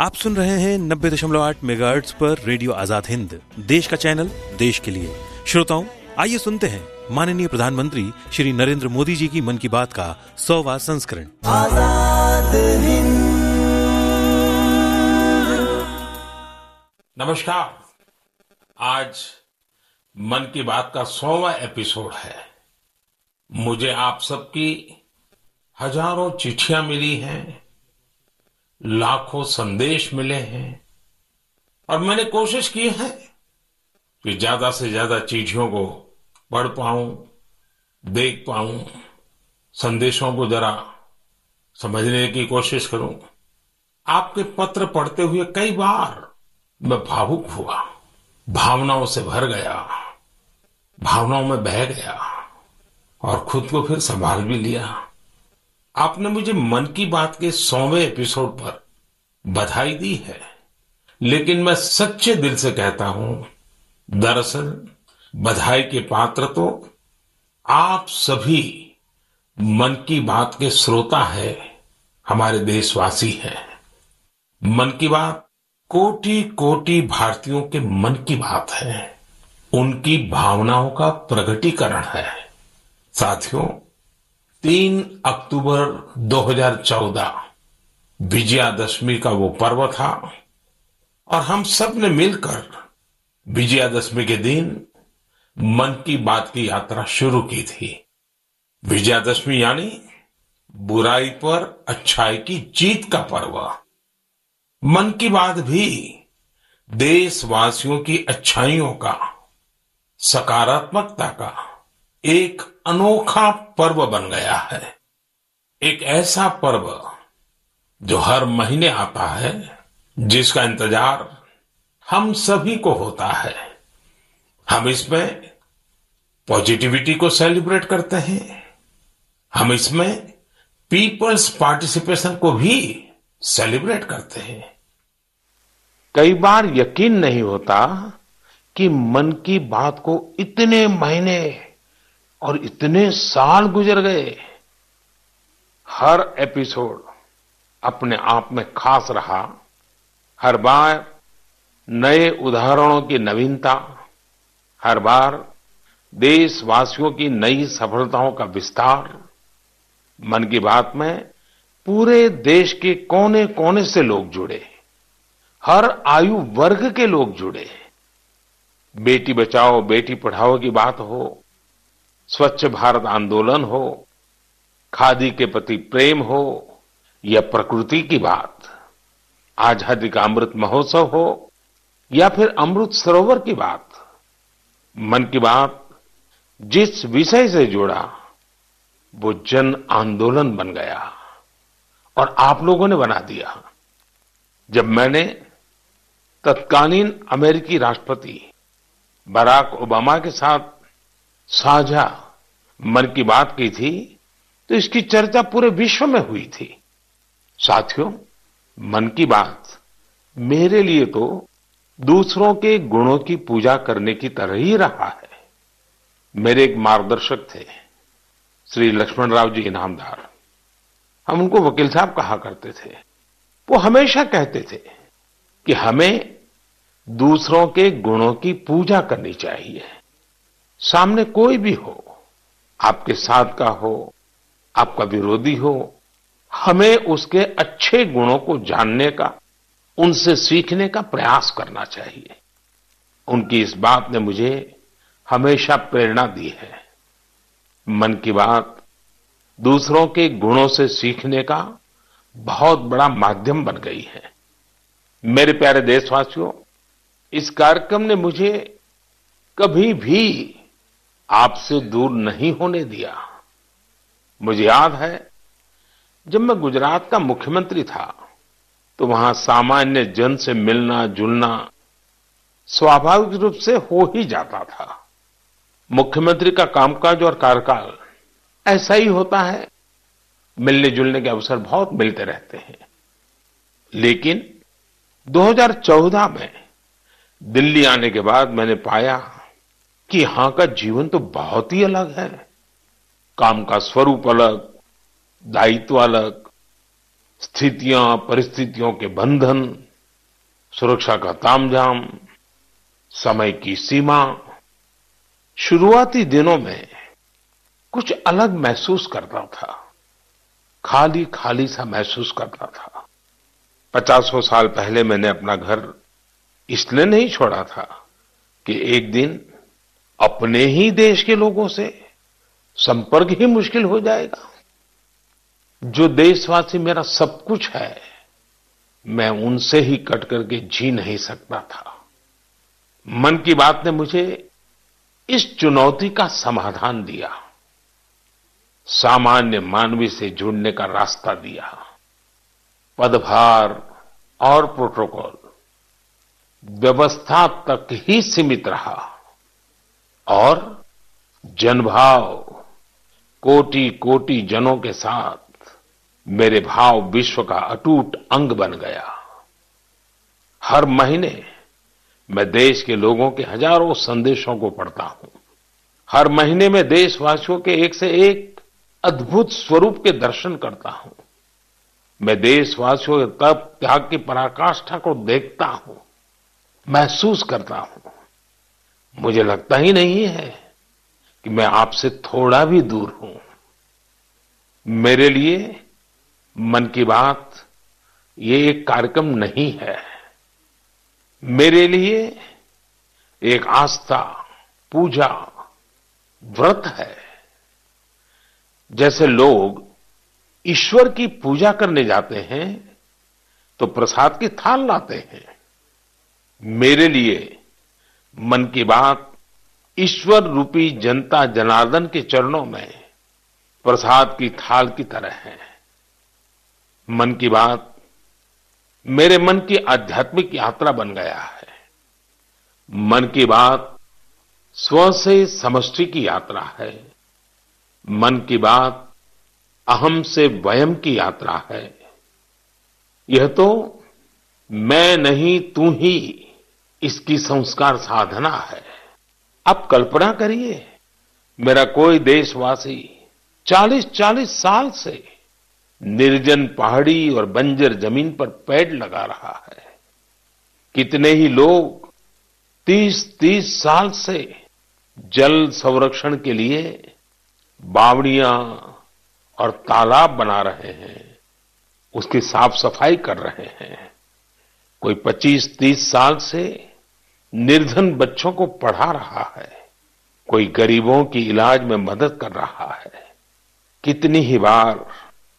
आप सुन रहे हैं नब्बे दशमलव आठ मेगा पर रेडियो आज़ाद हिंद देश का चैनल देश के लिए। श्रोताओं आइए सुनते हैं माननीय प्रधानमंत्री श्री नरेंद्र मोदी जी की मन की बात का सौवा संस्करण। नमस्कार। आज मन की बात का सौवा एपिसोड है। मुझे आप सबकी हज़ारों चिट्ठियाँ मिली हैं। लाखों संदेश मिले हैं। और मैंने कोशिश की है कि ज़्यादा से ज़्यादा चिट्ठियों को पढ़ पाऊँ, देख पाऊँ, संदेशों को जरा समझने की कोशिश करूँ। आपके पत्र पढ़ते हुए कई बार मैं भावुक हुआ, भावनाओं से भर गया, भावनाओं में बह गया और खुद को फिर संभाल भी लिया। आपने मुझे मन की बात के सौवें एपिसोड पर बधाई दी है। लेकिन मैं सच्चे दिल से कहता हूँ, दरअसल, बधाई के पात्र तो आप सभी मन की बात के श्रोता है, हमारे देशवासी हैं। मन की बात कोटि कोटि भारतीयों के मन की बात है। उनकी भावनाओं का प्रगटीकरण है। साथियों तीन अक्टूबर 2014 विजयादशमी का वो पर्व था और हम सबने मिलकर विजयादशमी के दिन मन की बात की यात्रा शुरू की थी। विजयादशमी यानी बुराई पर अच्छाई की जीत का पर्व। मन की बात भी देशवासियों की अच्छाइयों का, सकारात्मकता का एक अनोखा पर्व बन गया है। एक ऐसा पर्व जो हर महीने आता है, जिसका इंतज़ार हम सभी को होता है। हम इसमें पॉजिटिविटी को सेलिब्रेट करते हैं। हम इसमें पीपल्स पार्टिसिपेशन को भी सेलिब्रेट करते हैं। कई बार यकीन नहीं होता कि मन की बात को इतने महीने और इतने साल गुजर गए, हर एपिसोड अपने आप में खास रहा। हर बार नए उदाहरणों की नवीनता, हर बार देशवासियों की नई सफलताओं का विस्तार। मन की बात में पूरे देश के कोने कोने से लोग जुड़े, हर आयु वर्ग के लोग जुड़े। बेटी बचाओ, बेटी पढ़ाओ की बात हो स्वच्छ भारत आंदोलन हो, खादी के प्रति प्रेम हो, या प्रकृति की बात, आज़ादी का अमृत महोत्सव हो, या फिर अमृत सरोवर की बात, मन की बात जिस विषय से जुड़ा, वो जन आंदोलन बन गया, और आप लोगों ने बना दिया। जब मैंने तत्कालीन अमेरिकी राष्ट्रपति बराक ओबामा के साथ साझा मन की बात की थी तो इसकी चर्चा पूरे विश्व में हुई थी। साथियों, मन की बात मेरे लिए तो दूसरों के गुणों की पूजा करने की तरह ही रहा है। मेरे एक मार्गदर्शक थे, श्री लक्ष्मण राव जी इनामदार हम उनको वकील साहब कहा करते थे। वो हमेशा कहते थे कि हमें दूसरों के गुणों की पूजा करनी चाहिए। सामने कोई भी हो, आपके साथ का हो, आपका विरोधी हो, हमें उसके अच्छे गुणों को जानने का, उनसे सीखने का प्रयास करना चाहिए। उनकी इस बात ने मुझे हमेशा प्रेरणा दी है। मन की बात दूसरों के गुणों से सीखने का बहुत बड़ा माध्यम बन गई है। मेरे प्यारे देशवासियों, इस कार्यक्रम ने मुझे कभी भी आपसे दूर नहीं होने दिया। मुझे याद है, जब मैं गुजरात का मुख्यमंत्री था तो वहाँ सामान्य जन से मिलना, जुलना स्वाभाविक रूप से हो ही जाता था। मुख्यमंत्री का कामकाज और कार्यकाल ऐसा ही होता है। मिलने जुलने के अवसर बहुत मिलते रहते हैं। लेकिन 2014 में दिल्ली आने के बाद मैंने पाया कि यहाँ का जीवन तो बहुत ही अलग है। काम का स्वरूप अलग, दायित्व अलग, स्थितियाँ, परिस्थितियों के बंधन, सुरक्षा का तामझाम, समय की सीमा, शुरुआती दिनों में कुछ अलग महसूस करता था। खाली खाली सा महसूस करता था। पचासों साल पहले मैंने अपना घर इसलिए नहीं छोड़ा था कि एक दिन अपने ही देश के लोगों से संपर्क ही मुश्किल हो जाएगा। जो देशवासी मेरा सब कुछ है, मैं उनसे ही कट करके जी नहीं सकता था। मन की बात ने मुझे इस चुनौती का समाधान दिया। सामान्य मानवी से जुड़ने का रास्ता दिया। पदभार और प्रोटोकॉल। व्यवस्था तक ही सीमित रहा। और जनभाव कोटि कोटि जनों के साथ मेरे भाव विश्व का अटूट अंग बन गया। हर महीने मैं देश के लोगों के हज़ारों संदेशों को पढ़ता हूँ। हर महीने में देशवासियों के एक से एक अद्भुत स्वरूप के दर्शन करता हूँ। मैं देशवासियों के तप त्याग की पराकाष्ठा को देखता हूँ। महसूस करता हूँ। मुझे लगता ही नहीं है कि मैं आपसे थोड़ा भी दूर हूँ। मेरे लिए मन की बात, ये एक कार्यक्रम नहीं है। मेरे लिए एक आस्था, पूजा, व्रत है। जैसे लोग ईश्वर की पूजा करने जाते हैं तो प्रसाद की थाल लाते हैं। मेरे लिए मन की बात ईश्वर रूपी जनता जनार्दन के चरणों में प्रसाद की थाल की तरह है। मन की बात मेरे मन की आध्यात्मिक यात्रा बन गया है। मन की बात स्व से समष्टि की यात्रा है। मन की बात अहम से वयम की यात्रा है। यह तो मैं नहीं तू ही इसकी संस्कार साधना है। अब कल्पना करिए, मेरा कोई देशवासी 40-40 साल से निर्जन पहाड़ी और बंजर ज़मीन पर पेड़ लगा रहा है। कितने ही लोग 30-30 साल से जल संरक्षण के लिए बावड़ियाँ और तालाब बना रहे हैं, उसकी साफ़ सफ़ाई कर रहे हैं। कोई 25-30 साल से निर्धन बच्चों को पढ़ा रहा है। कोई गरीबों की इलाज में मदद कर रहा है। कितनी ही बार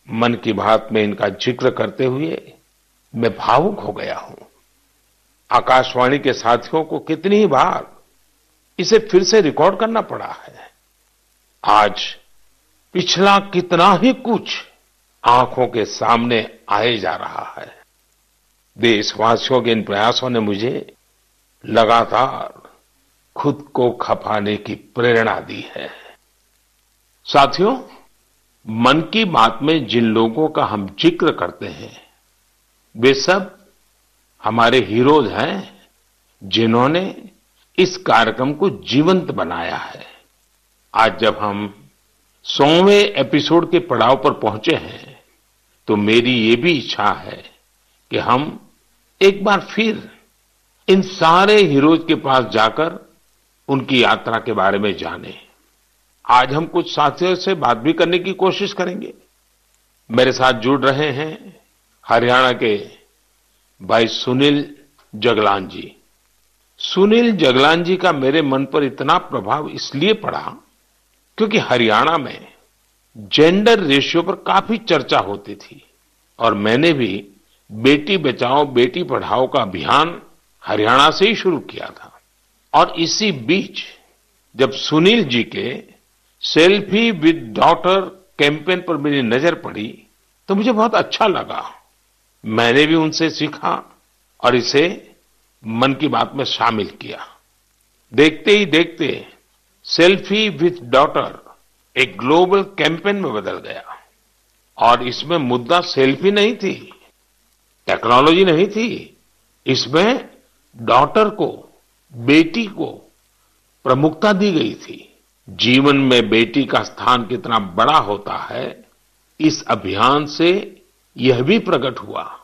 मन की बात में इनका ज़िक्र करते हुए मैं भावुक हो गया हूँ। आकाशवाणी के साथियों को कितनी ही बार इसे फिर से रिकॉर्ड करना पड़ा है। आज पिछला कितना ही कुछ आँखों के सामने आए जा रहा है। देशवासियों के इन प्रयासों ने मुझे लगातार खुद को खपाने की प्रेरणा दी है। साथियों, मन की बात में जिन लोगों का हम ज़िक्र करते हैं, वे सब हमारे हीरोज हैं जिन्होंने इस कार्यक्रम को जीवंत बनाया है। आज जब हम सौवें एपिसोड के पड़ाव पर पहुँचे हैं तो मेरी ये भी इच्छा है कि हम एक बार फिर इन सारे हीरोज के पास जाकर उनकी यात्रा के बारे में जाने। आज हम कुछ साथियों से बात भी करने की कोशिश करेंगे। मेरे साथ जुड़ रहे हैं हरियाणा के भाई सुनील जगलान जी। सुनील जगलान जी का मेरे मन पर इतना प्रभाव इसलिए पड़ा क्योंकि हरियाणा में जेंडर रेशियो पर काफ़ी चर्चा होती थी और मैंने भी बेटी बचाओ, बेटी पढ़ाओ का अभियान हरियाणा से ही शुरू किया था। और इसी बीच जब सुनील जी के सेल्फी विद डॉटर कैंपेन पर मेरी नज़र पड़ी तो मुझे बहुत अच्छा लगा। मैंने भी उनसे सीखा और इसे मन की बात में शामिल किया। देखते ही देखते सेल्फी विथ डॉटर एक ग्लोबल कैंपेन में बदल गया। और इसमें मुद्दा सेल्फी नहीं थी, टेक्नोलॉजी नहीं थी, इसमें डॉटर को, बेटी को प्रमुखता दी गई थी। जीवन में बेटी का स्थान कितना बड़ा होता है, इस अभियान से यह भी प्रकट हुआ।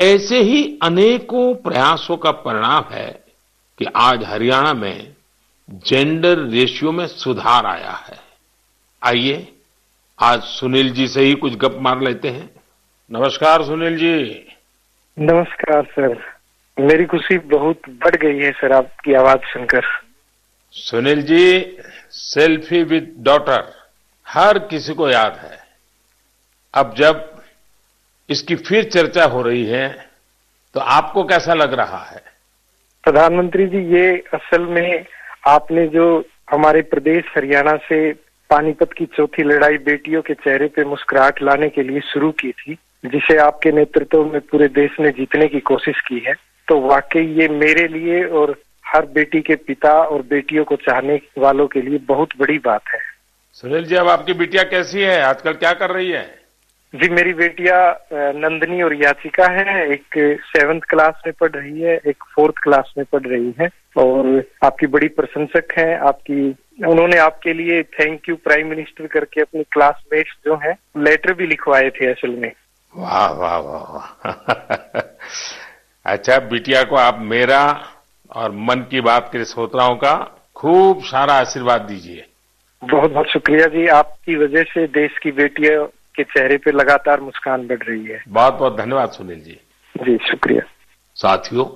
ऐसे ही अनेकों प्रयासों का परिणाम है कि आज हरियाणा में जेंडर रेशियो में सुधार आया है। आइए, आज सुनील जी से ही कुछ गप मार लेते हैं। नमस्कार सुनील जी। नमस्कार, सर। मेरी खुशी बहुत बढ़ गई है सर आपकी आवाज़ सुनकर। Sunil ji selfie with daughter हर किसी को याद है। अब जब इसकी फिर चर्चा हो रही है तो आपको कैसा लग रहा है? प्रधानमंत्री जी ये असल में आपने जो हमारे प्रदेश हरियाणा से पानीपत की चौथी लड़ाई बेटियों के चेहरे पे मुस्कुराहट लाने के लिए शुरू की थी जिसे आपके नेतृत्व में पूरे देश ने जीतने की कोशिश की है। तो वाकई ये मेरे लिए और हर बेटी के पिता और बेटियों को चाहने वालों के लिए बहुत बड़ी बात है। सुनील जी अब आपकी बिटिया कैसी है? आजकल क्या कर रही है? जी मेरी बेटिया नंदनी और याचिका है। एक सेवन्थ क्लास में पढ़ रही है एक फोर्थ क्लास में पढ़ रही है और आपकी बड़ी प्रशंसक है। आपकी उन्होंने आपके लिए थैंक यू प्राइम मिनिस्टर करके अपनी क्लासमेट्स जो है लेटर भी लिखवाए थे असल में। वाह वाह वाह वाह। अच्छा बिटिया को आप मेरा और मन की बात के श्रोताओं का खूब सारा आशीर्वाद दीजिए। बहुत बहुत शुक्रिया जी। आपकी वजह से देश की बेटियों के चेहरे पे लगातार मुस्कान बढ़ रही है। बहुत बहुत धन्यवाद सुनील जी। जी शुक्रिया। साथियों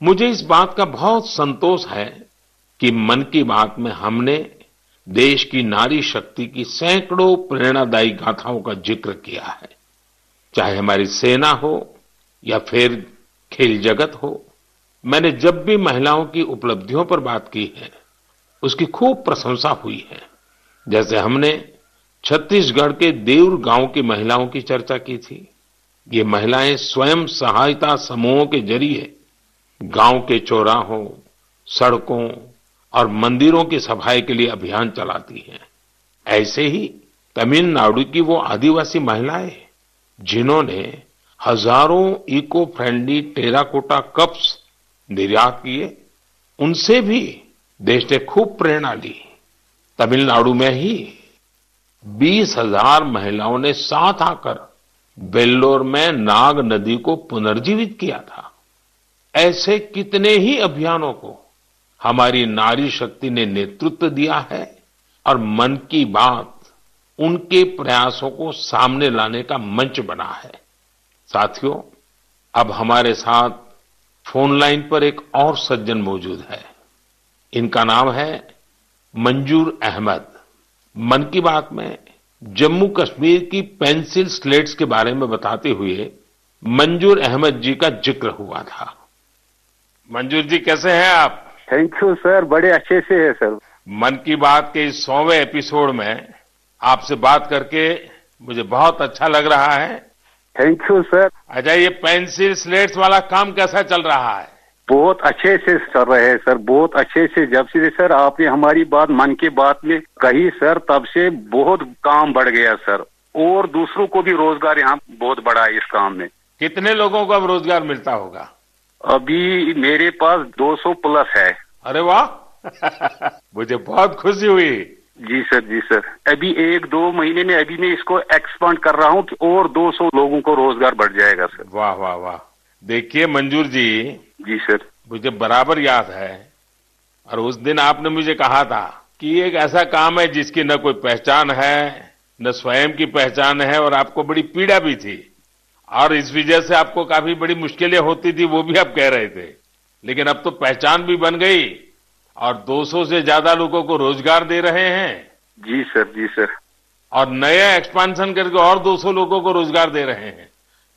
मुझे इस बात का बहुत संतोष है कि मन की बात में हमने देश की नारी शक्ति की सैकड़ों प्रेरणादायी गाथाओं का ज़िक्र किया है। चाहे हमारी सेना हो या फिर खेल जगत हो। मैंने जब भी महिलाओं की उपलब्धियों पर बात की है, उसकी खूब प्रशंसा हुई है। जैसे हमने छत्तीसगढ़ के देउर गाँव की महिलाओं की चर्चा की थी। ये महिलाएँ स्वयं सहायता समूहों के ज़रिए गाँव के चौराहों, सड़कों और मंदिरों की सफ़ाई के लिए अभियान चलाती हैं। ऐसे ही तमिलनाडु की वो आदिवासी महिलाएँ, जिन्होंने हज़ारों इको फ्रेंडली टेराकोटा कप्स निर्यात किए। उनसे भी देश ने खूब प्रेरणा ली। तमिलनाडु में ही बीस हज़ार महिलाओं ने साथ आकर बेल्लोर में नाग नदी को पुनर्जीवित किया था। ऐसे कितने ही अभियानों को हमारी नारी शक्ति ने नेतृत्व दिया है और मन की बात उनके प्रयासों को सामने लाने का मंच बना है। साथियों अब हमारे साथ फ़ोन लाइन पर एक और सज्जन मौजूद है। इनका नाम है मंजूर अहमद। मन की बात में जम्मू कश्मीर की पेंसिल स्लेट्स के बारे में बताते हुए मंजूर अहमद जी का ज़िक्र हुआ था। मंजूर जी कैसे हैं आप? थैंक यू सर बड़े अच्छे से है सर मन की बात के इस सौवें एपिसोड में आपसे बात करके मुझे बहुत अच्छा लग रहा है। थैंक यू सर अच्छा ये पेंसिल स्लेट्स वाला काम कैसा चल रहा है? बहुत अच्छे से चल रहे हैं सर बहुत अच्छे से। जब से सर आपने हमारी बात मन की बात में कही सर तब से बहुत काम बढ़ गया सर। और दूसरों को भी रोज़गार यहाँ बहुत बड़ा है इस काम में। कितने लोगों को अब रोज़गार मिलता होगा? अभी मेरे पास 200 प्लस है। अरे वाह! मुझे बहुत खुशी हुई। जी सर जी सर। अभी एक दो महीने में अभी मैं इसको एक्सपांड कर रहा हूँ कि और 200 लोगों को रोज़गार बढ़ जाएगा सर। वाह वाह वाह। देखिए मंजूर जी। जी सर। मुझे बराबर याद है। और उस दिन आपने मुझे कहा था कि एक ऐसा काम है जिसकी न कोई पहचान है न स्वयं की पहचान है और आपको बड़ी पीड़ा भी थी। और इस वजह से आपको काफ़ी बड़ी मुश्किलें होती थी वो भी आप कह रहे थे। लेकिन अब तो पहचान भी बन गई। और 200 से ज़्यादा लोगों को रोज़गार दे रहे हैं। जी सर जी सर। और नया एक्सपांशन करके और 200 लोगों को रोज़गार दे रहे हैं।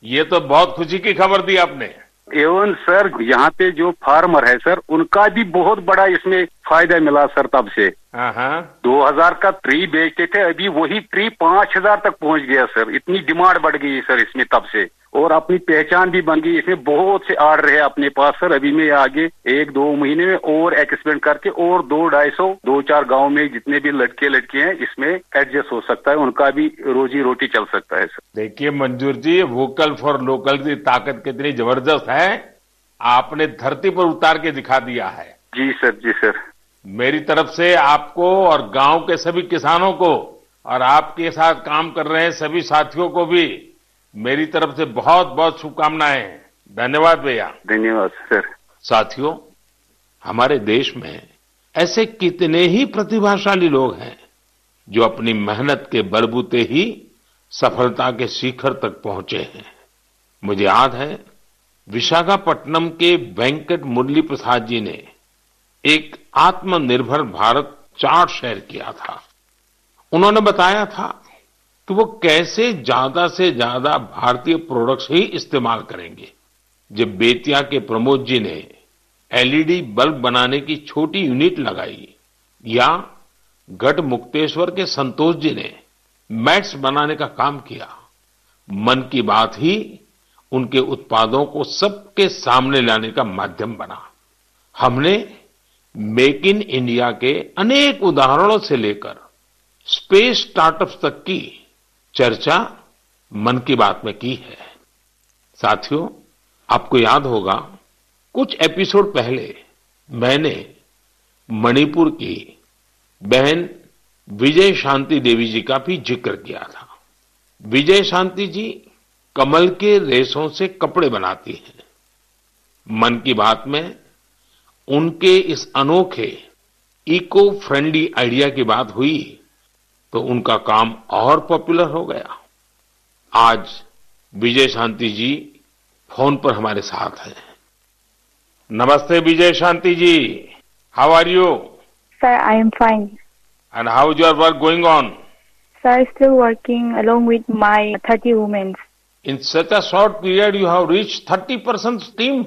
ये तो बहुत खुशी की खबर दी आपने। एवं सर यहाँ पे जो फार्मर है सर उनका भी बहुत बड़ा इसमें फ़ायदा मिला सर तब से। हाँ हाँ। दो हज़ार का ट्री बेचते थे अभी वही ट्री पाँच हज़ार तक पहुँच गया सर। इतनी डिमांड बढ़ गई सर इसमें तब से। और अपनी पहचान भी बन गई इसमें बहुत से आर्डर है अपने पास सर। अभी मैं आगे एक दो महीने में और एक्सपेंड करके और दो ढाई सौ दो चार गाँव में जितने भी लड़के लड़के हैं इसमें एडजस्ट हो सकता है उनका भी रोजी रोटी चल सकता है सर। देखिए मंजूर जी वोकल फॉर लोकल की ताकत कितनी ज़बरदस्त है। आपने धरती पर उतार के दिखा दिया है। जी सर जी सर। मेरी तरफ़ से आपको और गाँव के सभी किसानों को और आपके साथ काम कर रहे सभी साथियों को भी मेरी तरफ़ से बहुत बहुत शुभकामनाएँ हैं। धन्यवाद भैया। धन्यवाद सर। साथियों हमारे देश में ऐसे कितने ही प्रतिभाशाली लोग हैं जो अपनी मेहनत के बलबूते ही सफलता के शिखर तक पहुँचे हैं। मुझे याद है विशाखापट्टनम के वेंकट मुरली प्रसाद जी ने एक आत्मनिर्भर भारत चार्ट शेयर किया था। उन्होंने बताया था कि वो कैसे ज़्यादा से ज़्यादा भारतीय प्रोडक्ट्स ही इस्तेमाल करेंगे। जब बेतिया के प्रमोद जी ने एलईडी बल्ब बनाने की छोटी यूनिट लगाई या गढ़ मुक्तेश्वर के संतोष जी ने मैट्स बनाने का काम किया, मन की बात ही उनके उत्पादों को सबके सामने लाने का माध्यम बना। हमने मेक इन इंडिया के अनेक उदाहरणों से लेकर स्पेस स्टार्टअप्स तक की चर्चा मन की बात में की है। साथियों, आपको याद होगा, कुछ एपिसोड पहले मैंने मणिपुर की बहन विजय शांति देवी जी का भी ज़िक्र किया था। विजय शांति जी कमल के रेशों से कपड़े बनाती हैं। मन की बात में उनके इस अनोखे इको फ्रेंडली आइडिया की बात हुई तो उनका काम और पॉपुलर हो गया आज विजय शांति जी फ़ोन पर हमारे साथ हैं नमस्ते Vijay Shanti ji how are you sir I am fine and how is your work going on sir still working along with my 30 women. In such a short period you have reach 30% team.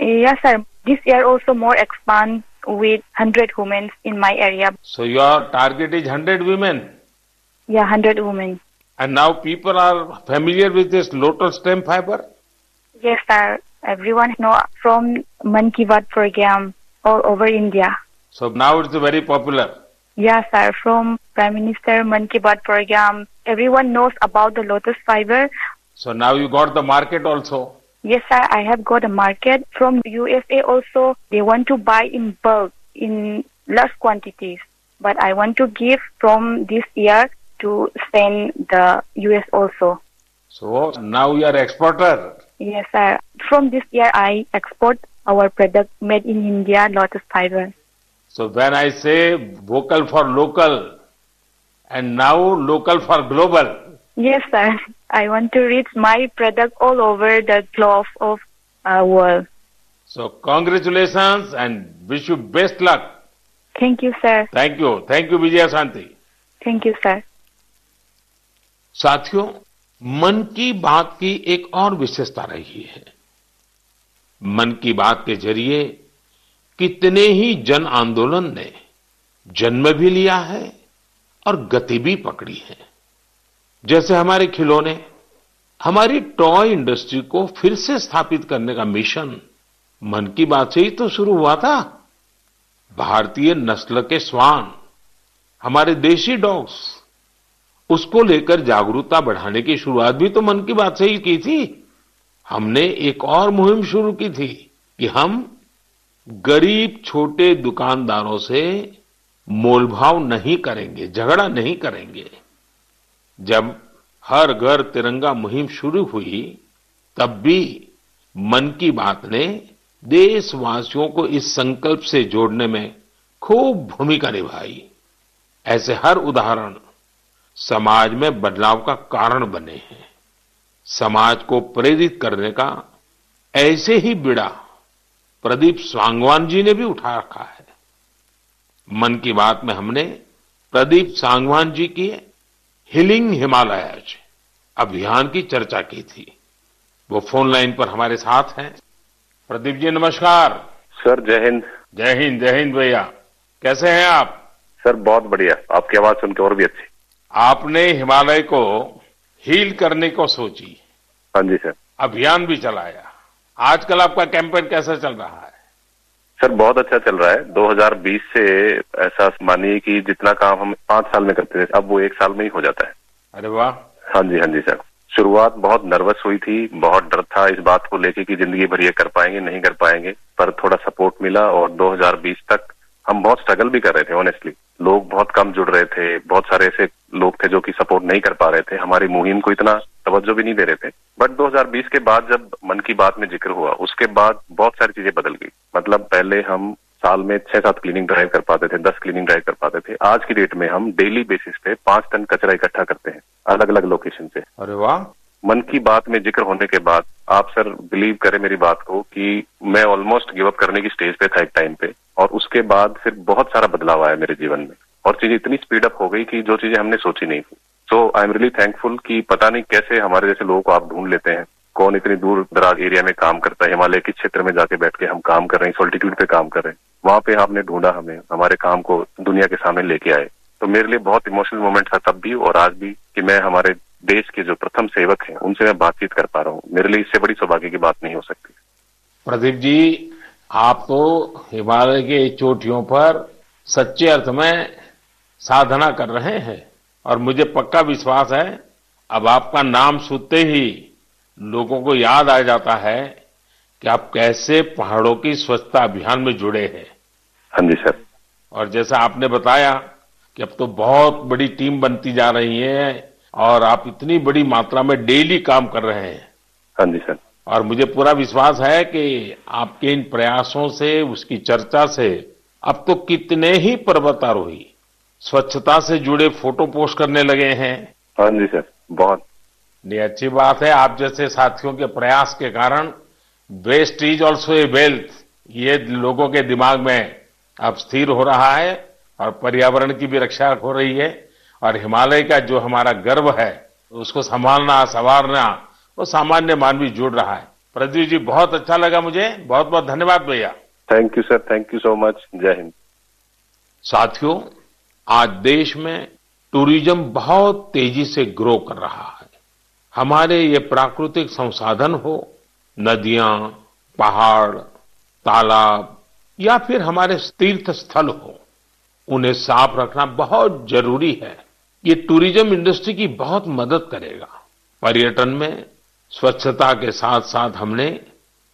Yes, sir. This year also more expand with 100 women in my area. So your target is 100 women. Yeah, 100 women. And now people are familiar with this lotus stem fiber. Yes, sir. Everyone know from Man Ki Baat program all over India. So now it's very popular. Yes, sir. From Prime Minister Man Ki Baat program, everyone knows about the lotus fiber. So now you got the market also. Yes, sir. I have got a market from USA also. They want to buy in bulk in large quantities. But I want to give from this year to send the US also. So now you are exporter. Yes, sir. From this year, I export our product made in India, lotus fiber. So when I say vocal for local and now local for global, Yes, sir. I want to reach my product all over the globe of uh, world. so congratulations and wish you best luck. Thank you, sir. Thank you. Thank you Vijaya Shanti. Thank you, sir. साथियों मन की बात की एक और विशेषता रही है मन की बात के ज़रिए कितने ही जन आंदोलन ने जन्म भी लिया है और गति भी पकड़ी है जैसे हमारे खिलौने, हमारी टॉय इंडस्ट्री को फिर से स्थापित करने का मिशन, मन की बात से ही तो शुरू हुआ था। भारतीय नस्ल के श्वान, हमारे देशी डॉग्स, उसको लेकर जागरूकता बढ़ाने की शुरुआत भी तो मन की बात से ही की थी। हमने एक और मुहिम शुरू की थी कि हम गरीब छोटे दुकानदारों से मोलभाव नहीं करेंगे, झगड़ा नहीं करेंगे। जब हर घर तिरंगा मुहिम शुरू हुई, तब भी मन की बात ने देशवासियों को इस संकल्प से जोड़ने में खूब भूमिका निभाई। ऐसे हर उदाहरण समाज में बदलाव का कारण बने हैं। समाज को प्रेरित करने का ऐसे ही बिड़ा प्रदीप सांगवान जी ने भी उठा रखा है। मन की बात में हमने प्रदीप सांगवान जी की हिलिंग हिमालयज अभियान की चर्चा की थी। वो फ़ोन लाइन पर हमारे साथ हैं। प्रदीप जी नमस्कार। सर जय हिंद। जय हिंद जय हिंद भैया। कैसे हैं आप? सर बहुत बढ़िया। आपकी आवाज़ सुनकर और भी अच्छी। आपने हिमालय को हील करने को सोची। हाँ जी सर। अभियान भी चलाया। आजकल आपका कैंपेन कैसा चल रहा है? सर बहुत अच्छा चल रहा है। 2020 से ऐसा मानिए कि जितना काम हम पाँच साल में करते थे अब वो एक साल में ही हो जाता है। अरे वाह। हाँ जी हाँ जी सर। शुरुआत बहुत नर्वस हुई थी बहुत डर था इस बात को लेके कि ज़िंदगी भर ये कर पाएँगे नहीं कर पाएँगे पर थोड़ा सपोर्ट मिला और 2020 तक हम बहुत स्ट्रगल भी कर रहे थे ऑनेस्टली लोग बहुत कम जुड़ रहे थे, बहुत सारे ऐसे लोग थे जो कि सपोर्ट नहीं कर पा रहे थे, हमारी मुहिम को इतना तवज्जो भी नहीं दे रहे थे. बट 2020 के बाद जब मन की बात में ज़िक्र हुआ, उसके बाद बहुत सारी चीज़ें बदल गई. मतलब पहले हम साल में छह सात क्लीनिंग ड्राइव कर पाते थे, दस क्लीनिंग ड्राइव कर पाते थे. आज की डेट में हम डेली बेसिस पे पाँच टन कचरा इकट्ठा करते हैं अलग अलग लोकेशन से. अरे वाह! मन की बात में ज़िक्र होने के बाद आप सर बिलीव करें मेरी बात को कि मैं ऑलमोस्ट गिव अप करने की स्टेज पे था एक टाइम पे और उसके बाद फिर बहुत सारा बदलाव आया मेरे जीवन में। और चीज़ें इतनी स्पीड अप हो गई कि जो चीज़ें हमने सोची नहीं थी। So I am really thankful कि पता नहीं कैसे हमारे जैसे लोगों को आप ढूंढ लेते हैं। कौन इतनी दूर दराज एरिया में काम करता है, हिमालय के क्षेत्र में जाके बैठ के हम काम कर रहे हैं सोल्टीट्यूड पे काम कर रहे हैं। वहाँ पे आपने ढूंढा हमें, हमारे काम को दुनिया के सामने लेके आए। तो मेरे लिए बहुत इमोशनल मोमेंट था तब भी और आज भी कि मैं हमारे देश के जो प्रथम सेवक हैं उनसे मैं बातचीत कर पा रहा हूँ। मेरे लिए इससे बड़ी सौभाग्य की बात नहीं हो सकती। प्रदीप जी आप तो हिमालय के चोटियों पर सच्चे अर्थ में साधना कर रहे हैं और मुझे पक्का विश्वास है अब आपका नाम सुनते ही लोगों को याद आ जाता है कि आप कैसे पहाड़ों की स्वच्छता अभियान में जुड़े हैं। हाँ जी सर। और जैसा आपने बताया कि अब तो बहुत बड़ी टीम बनती जा रही है और आप इतनी बड़ी मात्रा में डेली काम कर रहे हैं। हाँ जी सर। और मुझे पूरा विश्वास है कि आपके इन प्रयासों से उसकी चर्चा से अब तो कितने ही पर्वतारोही स्वच्छता से जुड़े फ़ोटो पोस्ट करने लगे हैं। हाँ जी सर बहुत। ये अच्छी बात है आप जैसे साथियों के प्रयास के कारण waste is also a wealth ये लोगों के दिमाग में अब स्थिर हो रहा है और पर्यावरण की भी रक्षा हो रही है। और हिमालय का जो हमारा गर्व है उसको संभालना संवारना वो सामान्य मानवी जुड़ रहा है। प्रदीप जी बहुत अच्छा लगा मुझे। बहुत बहुत धन्यवाद भैया। Thank you sir thank you so much जय हिंद साथियों आज देश में टूरिज़्म बहुत तेज़ी से ग्रो कर रहा है। हमारे ये प्राकृतिक संसाधन हो नदियाँ पहाड़ तालाब या फिर हमारे तीर्थ स्थल हो उन्हें साफ़ रखना बहुत ज़रूरी है। ये टूरिज़्म इंडस्ट्री की बहुत मदद करेगा। पर्यटन में स्वच्छता के साथ साथ हमने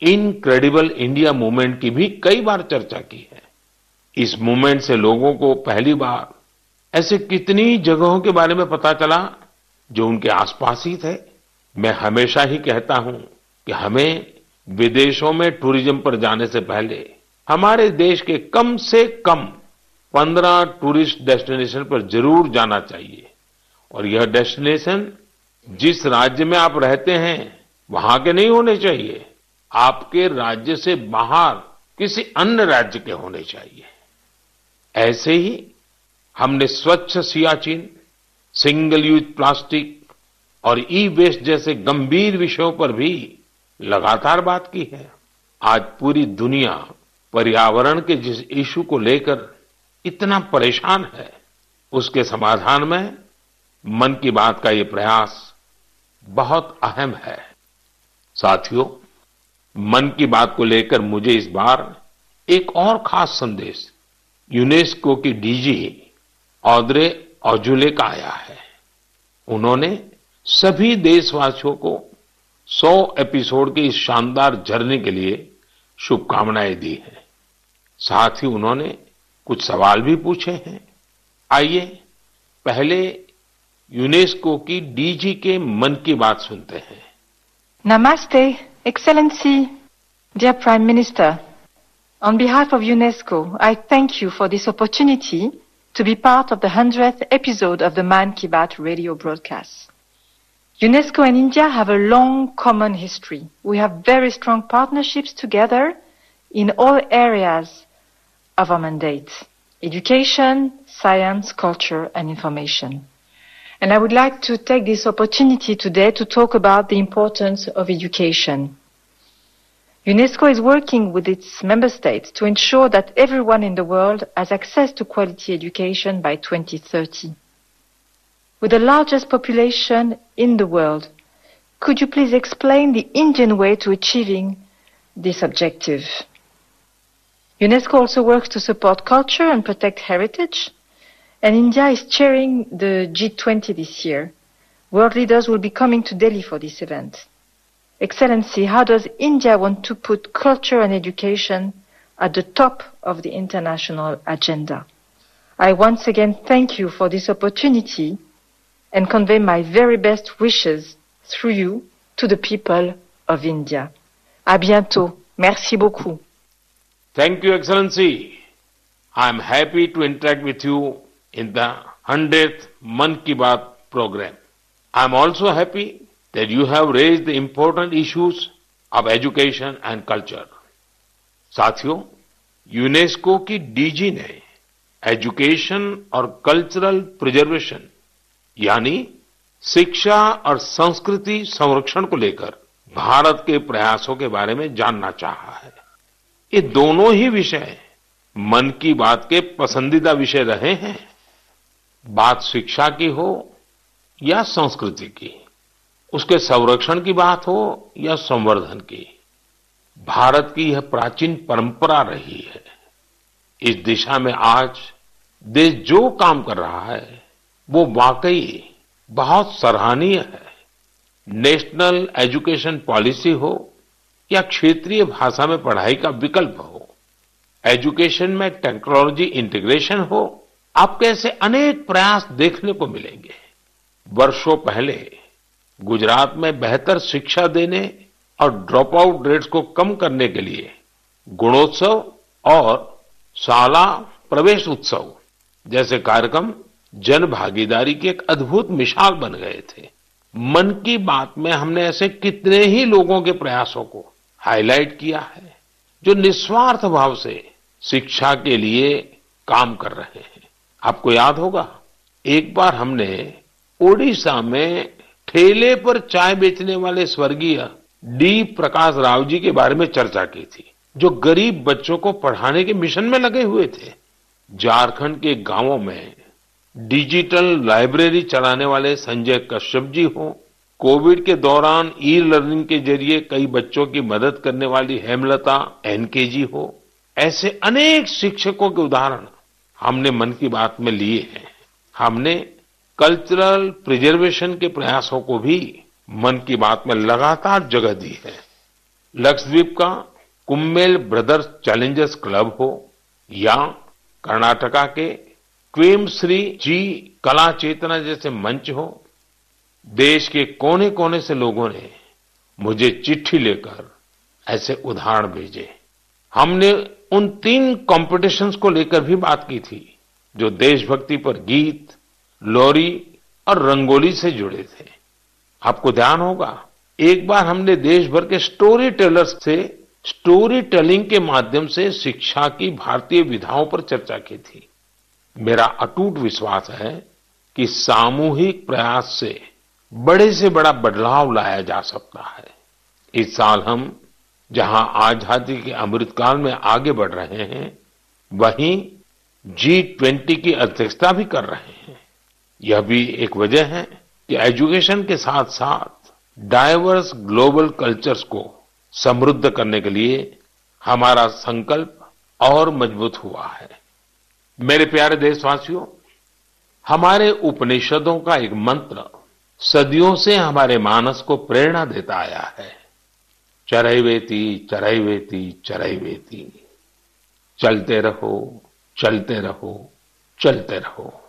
इनक्रेडिबल इंडिया मूवमेंट की भी कई बार चर्चा की है। इस मूवमेंट से लोगों को पहली बार ऐसे कितनी जगहों के बारे में पता चला जो उनके आसपास ही थे। मैं हमेशा ही कहता हूँ कि हमें विदेशों में टूरिज़्म पर जाने से पहले हमारे देश के कम से कम पंद्रह टूरिस्ट डेस्टिनेशन पर ज़रूर जाना चाहिए। और यह डेस्टिनेशन जिस राज्य में आप रहते हैं, वहाँ के नहीं होने चाहिए। आपके राज्य से बाहर किसी अन्य राज्य के होने चाहिए। ऐसे ही हमने स्वच्छ सियाचिन सिंगल यूज़ प्लास्टिक और ई वेस्ट जैसे गंभीर विषयों पर भी लगातार बात की है। आज पूरी दुनिया पर्यावरण के जिस इशू को लेकर इतना परेशान है उसके समाधान में मन की बात का ये प्रयास बहुत अहम है। साथियों, मन की बात को लेकर मुझे इस बार एक और खास संदेश यूनेस्को की डीजी औद्रे औजुले का आया है। उन्होंने सभी देशवासियों को 100 एपिसोड की इस शानदार जर्नी के लिए शुभकामनाएँ दी हैं। साथ ही उन्होंने कुछ सवाल भी पूछे हैं आइए पहले यूनेस्को की डीजी के मन की बात सुनते हैं Namaste, Excellency, dear Prime Minister. On behalf of UNESCO, I thank you for this opportunity to be part of the 100th episode of the Man Ki Baat radio broadcast. UNESCO and India have a long common history. We have very strong partnerships together in all areas of our mandate. Education, science, culture and information. And I would like to take this opportunity today to talk about the importance of education. UNESCO is working with its member states to ensure that everyone in the world has access to quality education by 2030. With the largest population in the world, could you please explain the Indian way to achieving this objective? UNESCO also works to support culture and protect heritage, and India is chairing the G20 this year. World leaders will be coming to Delhi for this event. Excellency, how does India want to put culture and education at the top of the international agenda. I once again thank you for this opportunity and convey my very best wishes through you to the people of India. À bientôt. Merci beaucoup. Thank you excellency I am happy to interact with you in the hundred Mann Ki Baat programme I am also happy that you have raise the important issues of education and culture साथियों UNESCO की DG ने education और cultural preservation यानी शिक्षा और संस्कृति संरक्षण को लेकर भारत के प्रयासों के बारे में जानना चाहा है। ये दोनों ही विषय मन की बात के पसंदीदा विषय रहे हैं। बात शिक्षा की हो या संस्कृति की, उसके संरक्षण की बात हो या संवर्धन की। भारत की यह प्राचीन परंपरा रही है। इस दिशा में आज देश जो काम कर रहा है, वो वाकई बहुत सराहनीय है। नेशनल एजुकेशन पॉलिसी हो या क्षेत्रीय भाषा में पढ़ाई का विकल्प हो, एजुकेशन में टेक्नोलॉजी इंटीग्रेशन हो आपके ऐसे अनेक प्रयास देखने को मिलेंगे। वर्षों पहले गुजरात में बेहतर शिक्षा देने और ड्रॉप आउट रेट्स को कम करने के लिए गुणोत्सव और शाला प्रवेश उत्सव जैसे कार्यक्रम जन भागीदारी की एक अद्भुत मिसाल बन गए थे। मन की बात में हमने ऐसे कितने ही लोगों के प्रयासों को हाईलाइट किया है, जो निस्वार्थ भाव से शिक्षा के लिए काम कर रहे हैं। आपको याद होगा, एक बार हमने ओडिशा में ठेले पर चाय बेचने वाले स्वर्गीय डी प्रकाश राव जी के बारे में चर्चा की थी, जो गरीब बच्चों को पढ़ाने के मिशन में लगे हुए थे। झारखंड के गाँवों में डिजिटल लाइब्रेरी चलाने वाले संजय कश्यप जी हो कोविड के दौरान ई लर्निंग के ज़रिए कई बच्चों की मदद करने वाली हेमलता एनकेजी हो, ऐसे अनेक शिक्षकों के उदाहरण हमने मन की बात में लिए हैं। हमने कल्चरल प्रिजर्वेशन के प्रयासों को भी मन की बात में लगातार जगह दी है। लक्षद्वीप का कुम्मेल ब्रदर्स चैलेंजर्स क्लब हो, या कर्नाटका के क्वेमश्री जी कला चेतना जैसे मंच हो देश के कोने कोने से लोगों ने मुझे चिट्ठी लेकर ऐसे उदाहरण भेजे। हमने उन तीन कॉम्पिटिशन्स को लेकर भी बात की थी, जो देशभक्ति पर गीत, लोरी और रंगोली से जुड़े थे। आपको ध्यान होगा, एक बार हमने देश भर के स्टोरी टेलर्स से स्टोरी टेलिंग के माध्यम से शिक्षा की भारतीय विधाओं पर चर्चा की थी। मेरा अटूट विश्वास है कि सामूहिक प्रयास से बड़े से बड़ा बदलाव लाया जा सकता है। इस साल हम जहाँ आज़ादी के अमृतकाल में आगे बढ़ रहे हैं, वहीं जी ट्वेंटी की अध्यक्षता भी कर रहे हैं। यह भी एक वजह है कि एजुकेशन के साथ साथ डाइवर्स ग्लोबल कल्चर्स को समृद्ध करने के लिए हमारा संकल्प और मज़बूत हुआ है। मेरे प्यारे देशवासियों, हमारे उपनिषदों का एक मंत्र सदियों से हमारे मानस को प्रेरणा देता आया है। चरैवेती चरैवेती चरैवेती चलते रहो चलते रहो चलते रहो।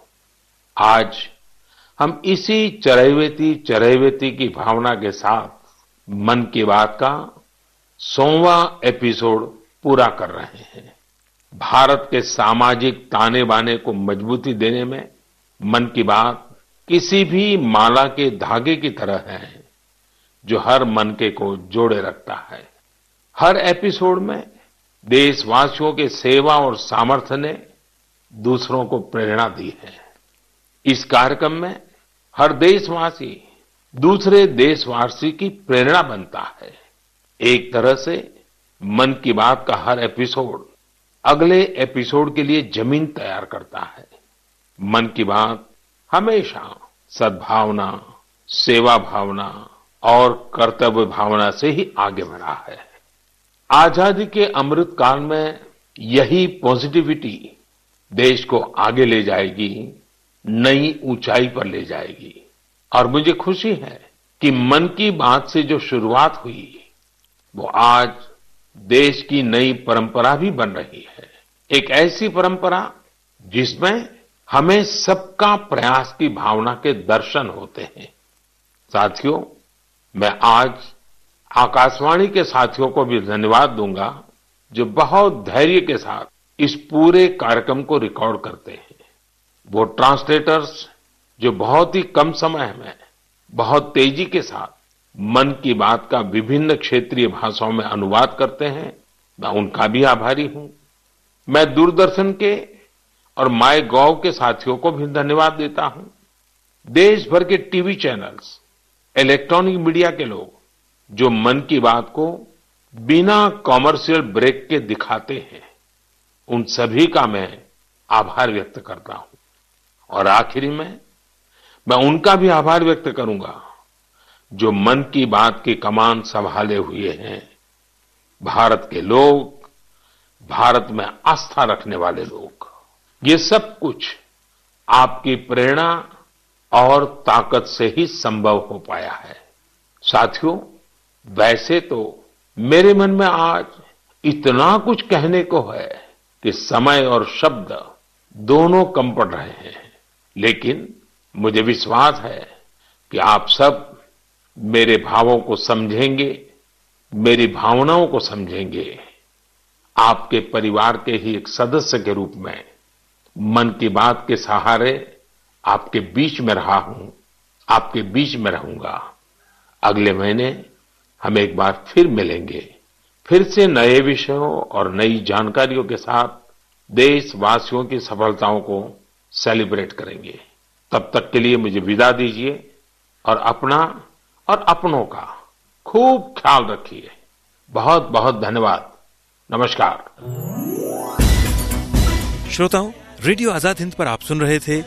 आज हम इसी चरैवेती चरैवेती की भावना के साथ मन की बात का सौवा एपिसोड पूरा कर रहे हैं। भारत के सामाजिक ताने बाने को मजबूती देने में मन की बात किसी भी माला के धागे की तरह है, जो हर मन के को जोड़े रखता है। हर एपिसोड में देशवासियों के सेवा और सामर्थ्य ने दूसरों को प्रेरणा दी है। इस कार्यक्रम में हर देशवासी दूसरे देशवासी की प्रेरणा बनता है। एक तरह से मन की बात का हर एपिसोड अगले एपिसोड के लिए ज़मीन तैयार करता है। मन की बात हमेशा सद्भावना, सेवा भावना और कर्तव्य भावना से ही आगे बढ़ा है। आज़ादी के अमृत काल में यही पॉजिटिविटी देश को आगे ले जाएगी, नई ऊंचाई पर ले जाएगी। और मुझे खुशी है कि मन की बात से जो शुरुआत हुई, वो आज देश की नई परंपरा भी बन रही है। एक ऐसी परंपरा जिसमें हमें सबका प्रयास की भावना के दर्शन होते हैं। साथियों, मैं आज आकाशवाणी के साथियों को भी धन्यवाद दूँगा जो बहुत धैर्य के साथ इस पूरे कार्यक्रम को रिकॉर्ड करते हैं। वो ट्रांसलेटर्स जो बहुत ही कम समय में, बहुत तेज़ी के साथ मन की बात का विभिन्न क्षेत्रीय भाषाओं में अनुवाद करते हैं। मैं उनका भी आभारी हूँ। मैं दूरदर्शन के और माय गॉव के साथियों को भी धन्यवाद देता हूँ। देश भर के टीवी चैनल्स, इलेक्ट्रॉनिक मीडिया के लोग, जो मन की बात को बिना कॉमर्शियल ब्रेक के दिखाते हैं, उन सभी का मैं आभार व्यक्त करता हूँ। और आखिरी में, मैं उनका भी आभार व्यक्त करूँगा, जो मन की बात की कमान संभाले हुए हैं। भारत के लोग, भारत में आस्था रखने वाले लोग। ये सब कुछ आपकी प्रेरणा और ताकत से ही संभव हो पाया है। साथियों, वैसे तो मेरे मन में आज इतना कुछ कहने को है कि समय और शब्द दोनों कम पड़ रहे हैं, लेकिन मुझे विश्वास है कि आप सब मेरे भावों को समझेंगे, मेरी भावनाओं को समझेंगे। आपके परिवार के ही एक सदस्य के रूप में मन की बात के सहारे आपके बीच में रहा हूँ, आपके बीच में रहूँगा। अगले महीने हम एक बार फिर मिलेंगे। फिर से नए विषयों और नई जानकारियों के साथ देशवासियों की सफलताओं को सेलिब्रेट करेंगे। तब तक के लिए मुझे विदा दीजिए और अपना और अपनों का खूब ख्याल रखिए। बहुत बहुत धन्यवाद। नमस्कार। श्रोताओं रेडियो आज़ाद हिंद पर आप सुन रहे थे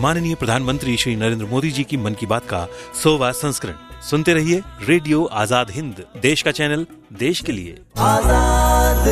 माननीय प्रधानमंत्री श्री नरेंद्र मोदी जी की मन की बात का सोवा संस्करण। सुनते रहिए रेडियो आज़ाद हिंद, देश का चैनल, देश के लिए। आज़ाद